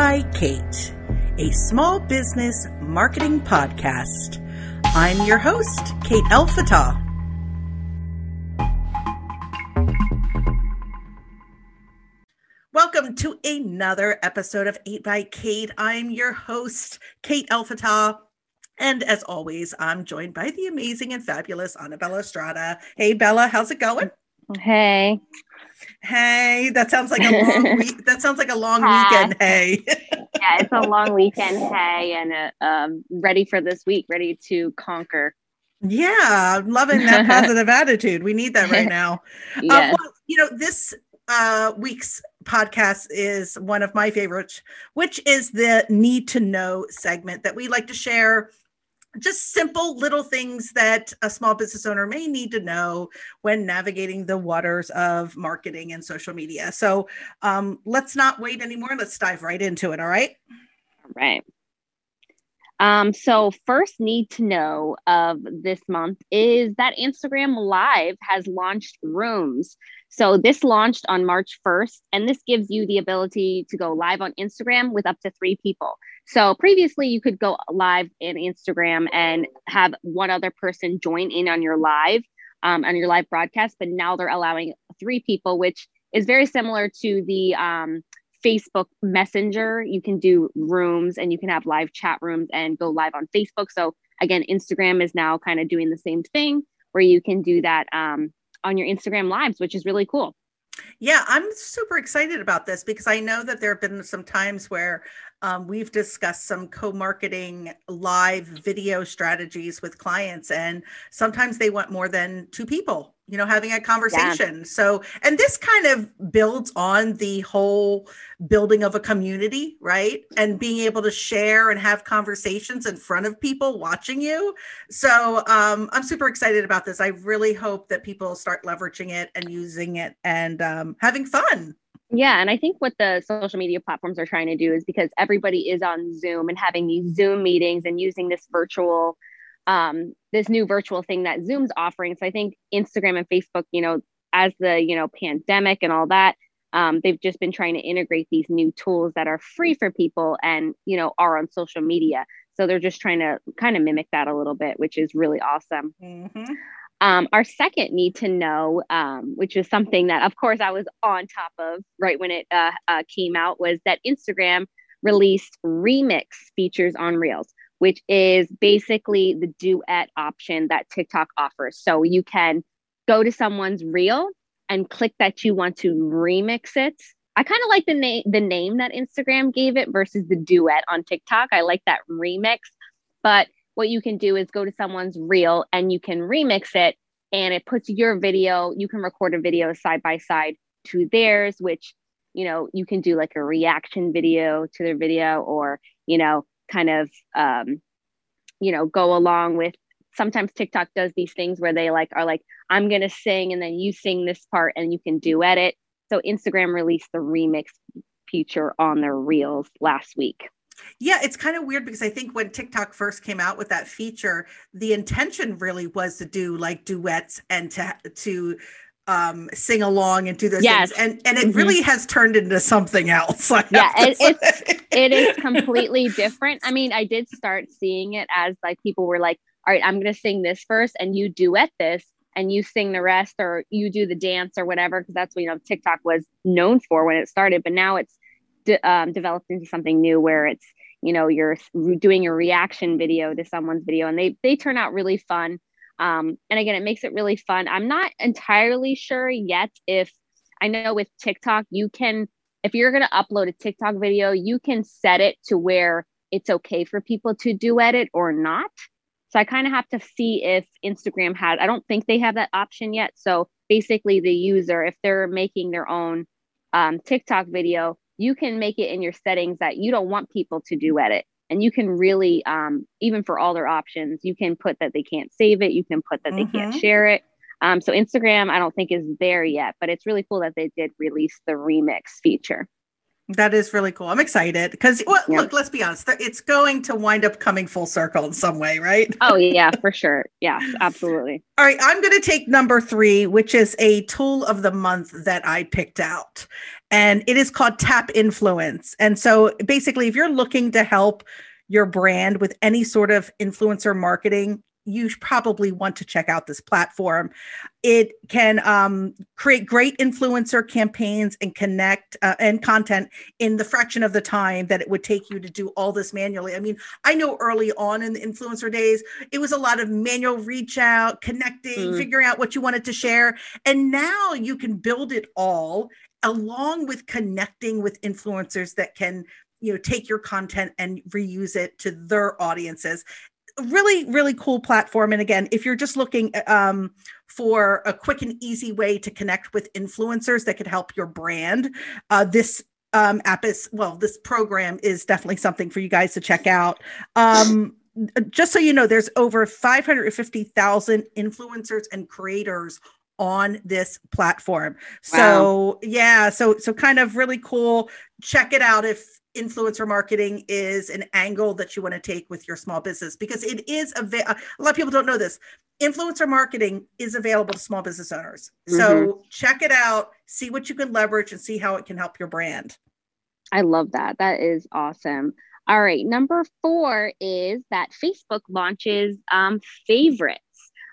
by Kate, a small business marketing podcast. I'm your host, Kate Elfatah. Welcome to another episode of 8 by Kate. I'm your host, Kate Elfatah. And as always, I'm joined by the amazing and fabulous Annabella Estrada. Hey, Bella, how's it going? Hey. Hey, that sounds like a long week. That sounds like a long weekend. Hey. yeah, it's a long weekend. Hey, and uh, um, ready for this week, ready to conquer. Yeah, I'm loving that positive attitude. We need that right now. Yeah. well, you know, this uh, week's podcast is one of my favorites, which is the need to know segment that we like to share just simple little things that a small business owner may need to know when navigating the waters of marketing and social media. So um, let's not wait anymore. Let's dive right into it. All right. All right. Um, so first need to know of this month is that Instagram Live has launched rooms. So this launched on March 1st, and this gives you the ability to go live on Instagram with up to three people. So previously, you could go live in Instagram and have one other person join in on your live, um, on your live broadcast, but now they're allowing three people, which is very similar to the um, Facebook Messenger. You can do rooms and you can have live chat rooms and go live on Facebook. So again, Instagram is now kind of doing the same thing where you can do that um, on your Instagram lives, which is really cool. Yeah, I'm super excited about this because I know that there have been some times where um, we've discussed some co-marketing live video strategies with clients and sometimes they want more than two people you know having a conversation. Yeah. so and this kind of builds on the whole building of a community right? And being able to share and have conversations in front of people watching you. So um, i'm super excited about this. I really hope that people start leveraging it and using it and um, having fun. Yeah, and I think what the social media platforms are trying to do is because everybody is on Zoom and having these Zoom meetings and using this virtual um this new virtual thing that Zoom's offering. So I think Instagram and Facebook, you know, as the, you know, pandemic and all that, um, they've just been trying to integrate these new tools that are free for people and, you know, are on social media. So they're just trying to kind of mimic that a little bit, which is really awesome. Mm-hmm. Um, our second need to know, um, which is something that, of course, I was on top of right when it uh, uh, came out, was that Instagram released remix features on Reels, which is basically the duet option that TikTok offers. So you can go to someone's reel and click that you want to remix it. I kind of like the name the name that Instagram gave it versus the duet on TikTok. I like that remix, but what you can do is go to someone's reel and you can remix it and it puts your video, you can record a video side by side to theirs, which, you know, you can do like a reaction video to their video or, you know, kind of, um, you know, go along with sometimes TikTok does these things where they like are like, I'm to sing and then you sing this part and you can duet it. So Instagram released the remix feature on their reels last week. Yeah, it's kind of weird because I think when TikTok first came out with that feature, the intention really was to do like duets and to to um sing along and do those yes. things and and it mm-hmm. really has turned into something else yeah it, it's it is completely different. I mean i did start seeing it as like people were like all right i'm gonna sing this first and you duet this and you sing the rest or you do the dance or whatever because that's what you know tiktok was known for when it started. But now it's de- um, developed into something new where it's you know you're doing a reaction video to someone's video and they they turn out really fun um, and again it makes it really fun. I'm not entirely sure yet if i know with tiktok you can if you're going to upload a tiktok video you can set it to where it's okay for people to duet it or not. So i kind of have to see if instagram has i don't think they have that option yet. So basically the user if they're making their own um, tiktok video you can make it in your settings that you don't want people to do edit and you can really um, even for all their options you can put that they can't save it you can put that mm-hmm. they can't mm-hmm. share it um, so instagram i don't think is there yet but it's really cool that they did release the remix feature that is really cool. I'm excited because well, yeah. look, let's be honest, it's going to wind up coming full circle in some way, right? Oh, yeah, for sure. Yeah, absolutely. All right, I'm going to take number three, which is a tool of the month that I picked out. And it is called Tap Influence. And so basically, if you're looking to help your brand with any sort of influencer marketing, you probably want to check out this platform. It can um, create great influencer campaigns and connect uh, and content in the fraction of the time that it would take you to do all this manually. I mean, I know early on in the influencer days, it was a lot of manual reach out, connecting, mm. figuring out what you wanted to share. And now you can build it all along with connecting with influencers that can you know take your content and reuse it to their audiences. Really really cool platform. And again if you're just looking um, for a quick and easy way to connect with influencers that could help your brand uh, this um, app is well this program is definitely something for you guys to check out. Um, just so you know there's over 550000 influencers and creators on this platform. Wow. so yeah so so kind of really cool. Check it out if influencer marketing is an angle that you want to take with your small business because it is a a lot of people don't know this. Influencer marketing is available to small business owners. Mm-hmm. so check it out see what you can leverage and see how it can help your brand. I love that. That is awesome. All right number four is that facebook launches um, favorites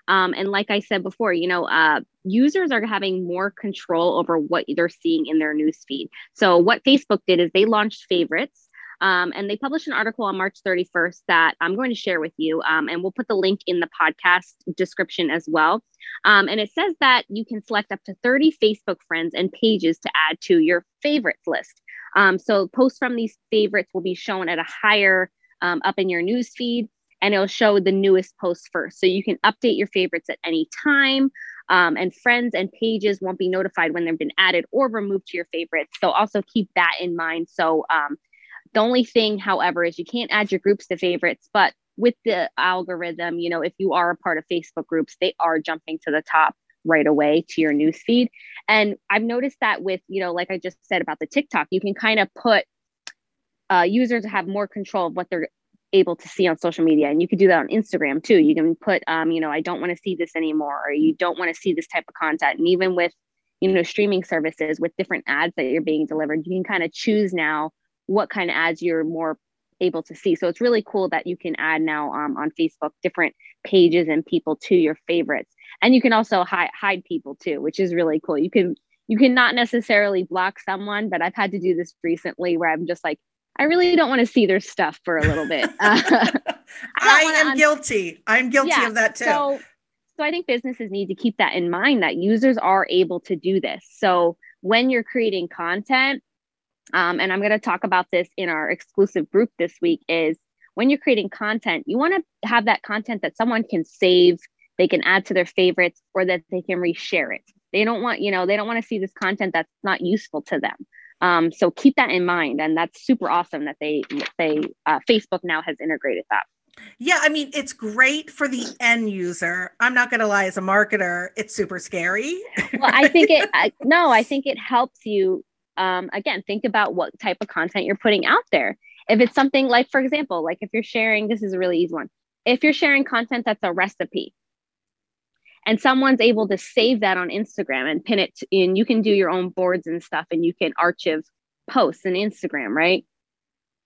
um, and like I said before, you know, uh, users are having more control over what they're seeing in their newsfeed. So what Facebook did is they launched favorites. Um, and they published an article on March 31st that I'm going to share with you. Um, and we'll put the link in the podcast description as well. Um, and it says that you can select up to 30 Facebook friends and pages to add to your favorites list. Um, so posts from these favorites will be shown at a higher um, up in your news feed and it'll show the newest posts first. So you can update your favorites at any time. Um, and friends and pages won't be notified when they've been added or removed to your favorites. So also keep that in mind. So um, the only thing, however, is you can't add your groups to favorites, but with the algorithm, you know, if you are a part of Facebook groups, they are jumping to the top right away to your news feed. And I've noticed that with, you know, like I just said about the TikTok, you can kind of put uh, users have more control of what they're able to see on social media and you can do that on instagram too. You can put um, you know i don't want to see this anymore or you don't want to see this type of content and even with you know streaming services with different ads that you're being delivered you can kind of choose now what kind of ads you're more able to see. So it's really cool that you can add now um, on facebook different pages and people to your favorites. And you can also hide, hide people too which is really cool. You can you can not necessarily block someone but i've had to do this recently where i'm just like I really don't want to see their stuff for a little bit. Uh, I, I am un- guilty. I'm guilty yeah, of that too. So, so I think businesses need to keep that in mind that users are able to do this. So when you're creating content, um, and I'm going to talk about this in our exclusive group this week, is when you're creating content, you want to have that content that someone can save, they can add to their favorites, or that they can reshare it. They don't want, you know, they don't want to see this content that's not useful to them. Um, so keep that in mind, and that's super awesome that they they uh, Facebook now has integrated that. Yeah, I mean, it's great for the end user. I'm not going to lie, as a marketer, it's super scary. well, I think it, I, no, I think it helps you. Um, again, think about what type of content you're putting out there. If it's something like, for example, like if you're sharing, this is a really easy one. If you're sharing content that's a recipe, and someone's able to save that on Instagram and pin it in, you can do your own boards and stuff and you can archive posts in Instagram, right?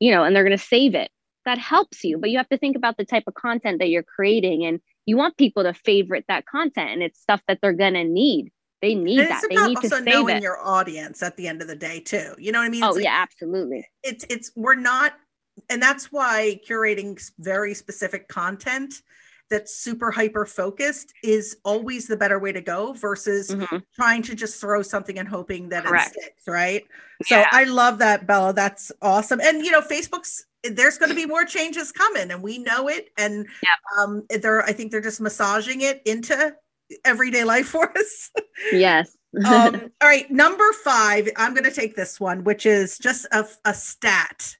You know, and they're going to save it. That helps you, but you have to think about the type of content that you're creating and you want people to favorite that content and it's stuff that they're going to need. They need and that. They need to save knowing it. your audience at the end of the day too. You know what I mean? It's oh like, yeah, absolutely. It's it's we're not and that's why curating very specific content that's super hyper focused is always the better way to go versus mm-hmm. trying to just throw something and hoping that Correct. it sticks, right? Yeah. So I love that, Bella. That's awesome. And you know, Facebook's there's going to be more changes coming, and we know it. And yeah. um, they're I think they're just massaging it into everyday life for us. Yes. um, all right, number five. I'm going to take this one, which is just a, a stat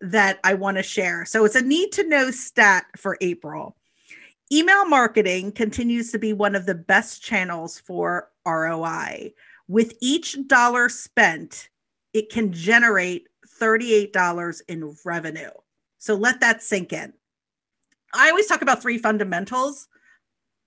that I want to share. So it's a need to know stat for April. Email marketing continues to be one of the best channels for ROI. With each dollar spent, it can generate $38 in revenue. So let that sink in. I always talk about three fundamentals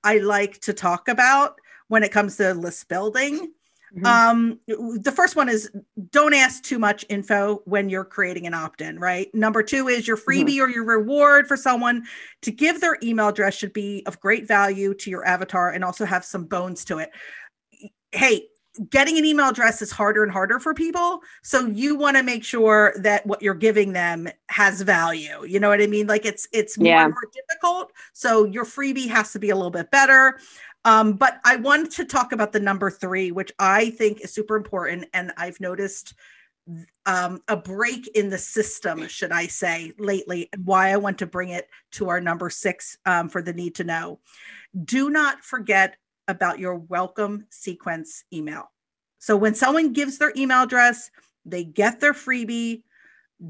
I like to talk about when it comes to list building. Mm-hmm. Um, the first one is don't ask too much info when you're creating an opt-in, right? Number two is your freebie mm-hmm. or your reward for someone to give their email address should be of great value to your avatar and also have some bones to it. Hey, getting an email address is harder and harder for people. So you want to make sure that what you're giving them has value. You know what I mean? Like it's it's more, yeah. more difficult. So your freebie has to be a little bit better. Um, but I wanted to talk about the number three, which I think is super important. And I've noticed um, a break in the system, should I say, lately, and why I want to bring it to our number six um, for the need to know. Do not forget about your welcome sequence email. So when someone gives their email address, they get their freebie.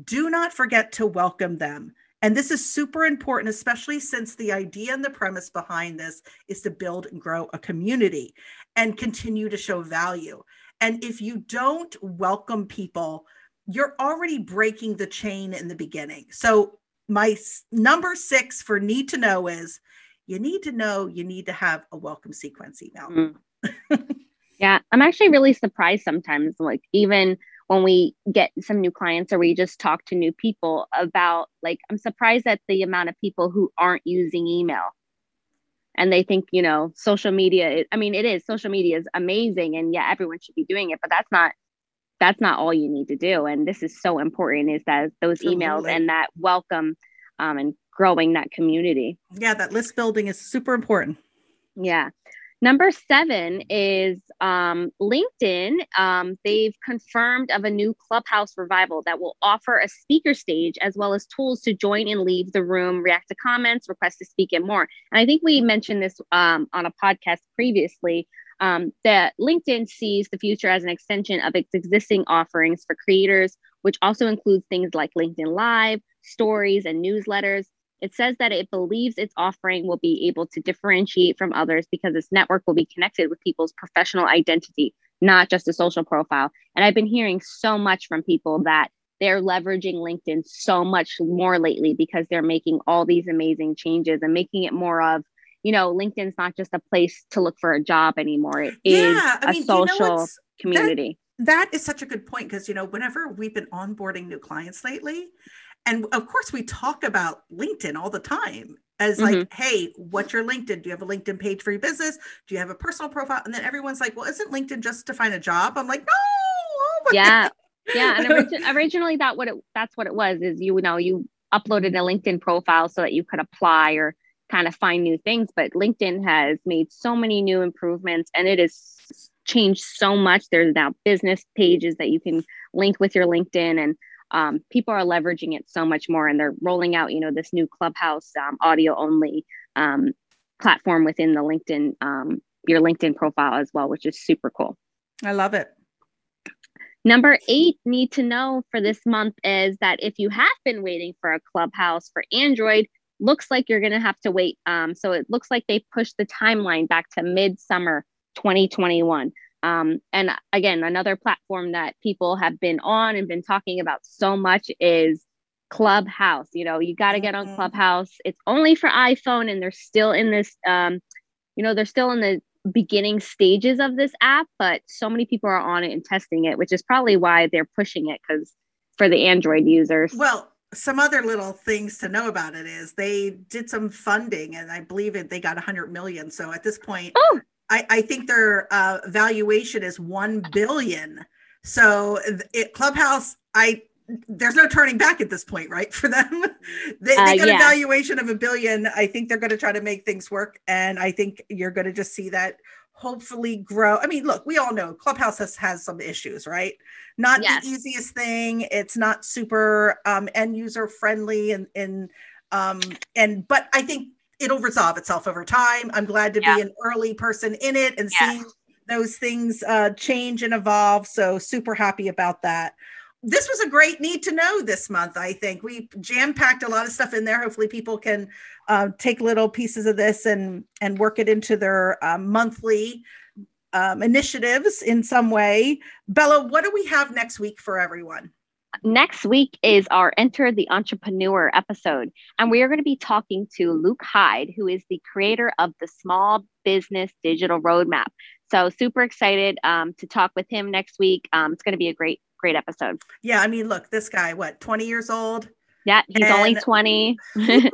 Do not forget to welcome them. And this is super important, especially since the idea and the premise behind this is to build and grow a community and continue to show value. And if you don't welcome people, you're already breaking the chain in the beginning. So, my number six for need to know is you need to know you need to have a welcome sequence email. Mm. yeah, I'm actually really surprised sometimes, like, even when we get some new clients or we just talk to new people about like i'm surprised at the amount of people who aren't using email and they think you know social media i mean it is social media is amazing and yeah everyone should be doing it but that's not that's not all you need to do and this is so important is that those Absolutely. emails and that welcome um, and growing that community yeah that list building is super important yeah Number seven is um, LinkedIn. Um, they've confirmed of a new Clubhouse revival that will offer a speaker stage as well as tools to join and leave the room, react to comments, request to speak, and more. And I think we mentioned this um, on a podcast previously. Um, that LinkedIn sees the future as an extension of its existing offerings for creators, which also includes things like LinkedIn Live, stories, and newsletters. It says that it believes its offering will be able to differentiate from others because its network will be connected with people's professional identity, not just a social profile. And I've been hearing so much from people that they're leveraging LinkedIn so much more lately because they're making all these amazing changes and making it more of, you know, LinkedIn's not just a place to look for a job anymore. It yeah, is I mean, a social you know community. That, that is such a good point because, you know, whenever we've been onboarding new clients lately, and of course we talk about linkedin all the time as like mm-hmm. hey what's your linkedin? Do you have a linkedin page for your business? Do you have a personal profile? And then everyone's like well isn't linkedin just to find a job? I'm like no oh yeah. yeah and origi- originally that what it that's what it was is you know you uploaded a linkedin profile so that you could apply or kind of find new things but linkedin has made so many new improvements and it has changed so much. There's now business pages that you can link with your linkedin and um, people are leveraging it so much more and they're rolling out you know this new clubhouse um, audio only um, platform within the linkedin um, your linkedin profile as well which is super cool. I love it. Number eight need to know for this month is that if you have been waiting for a clubhouse for android looks like you're going to have to wait um, so it looks like they pushed the timeline back to midsummer 2021 um, and again, another platform that people have been on and been talking about so much is Clubhouse. You know, you got to get on mm-hmm. Clubhouse. It's only for iPhone, and they're still in this, um, you know, they're still in the beginning stages of this app, but so many people are on it and testing it, which is probably why they're pushing it because for the Android users. Well, some other little things to know about it is they did some funding and I believe it they got 100 million. So at this point, oh. I, I think their uh, valuation is one billion. So it, Clubhouse, I there's no turning back at this point, right? For them, they, they uh, got yeah. a valuation of a billion. I think they're going to try to make things work, and I think you're going to just see that hopefully grow. I mean, look, we all know Clubhouse has has some issues, right? Not yes. the easiest thing. It's not super um, end user friendly, and and um, and but I think it'll resolve itself over time. I'm glad to yeah. be an early person in it and seeing those things uh, change and evolve. So super happy about that. This was a great need to know this month. I think we jam packed a lot of stuff in there. Hopefully, people can uh, take little pieces of this and and work it into their uh, monthly um, initiatives in some way. Bella, what do we have next week for everyone? Next week is our Enter the Entrepreneur episode, and we are going to be talking to Luke Hyde, who is the creator of the Small Business Digital Roadmap. So, super excited um, to talk with him next week. Um, it's going to be a great, great episode. Yeah, I mean, look, this guy, what, 20 years old? Yeah, he's and, only 20. ooh,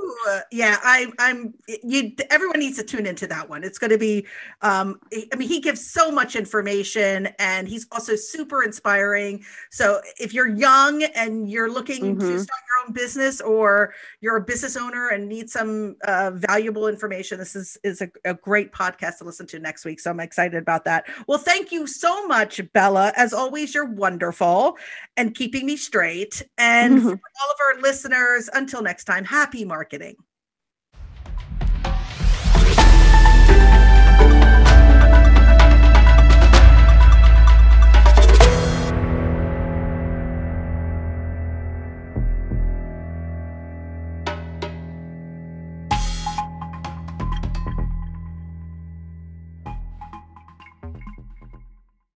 yeah, I, I'm you everyone needs to tune into that one. It's going to be um I mean he gives so much information and he's also super inspiring. So if you're young and you're looking mm-hmm. to start your own business or you're a business owner and need some uh, valuable information, this is is a, a great podcast to listen to next week. So I'm excited about that. Well, thank you so much, Bella. As always, you're wonderful and keeping me straight. And mm-hmm. for all of our listeners listeners, until next time, happy marketing.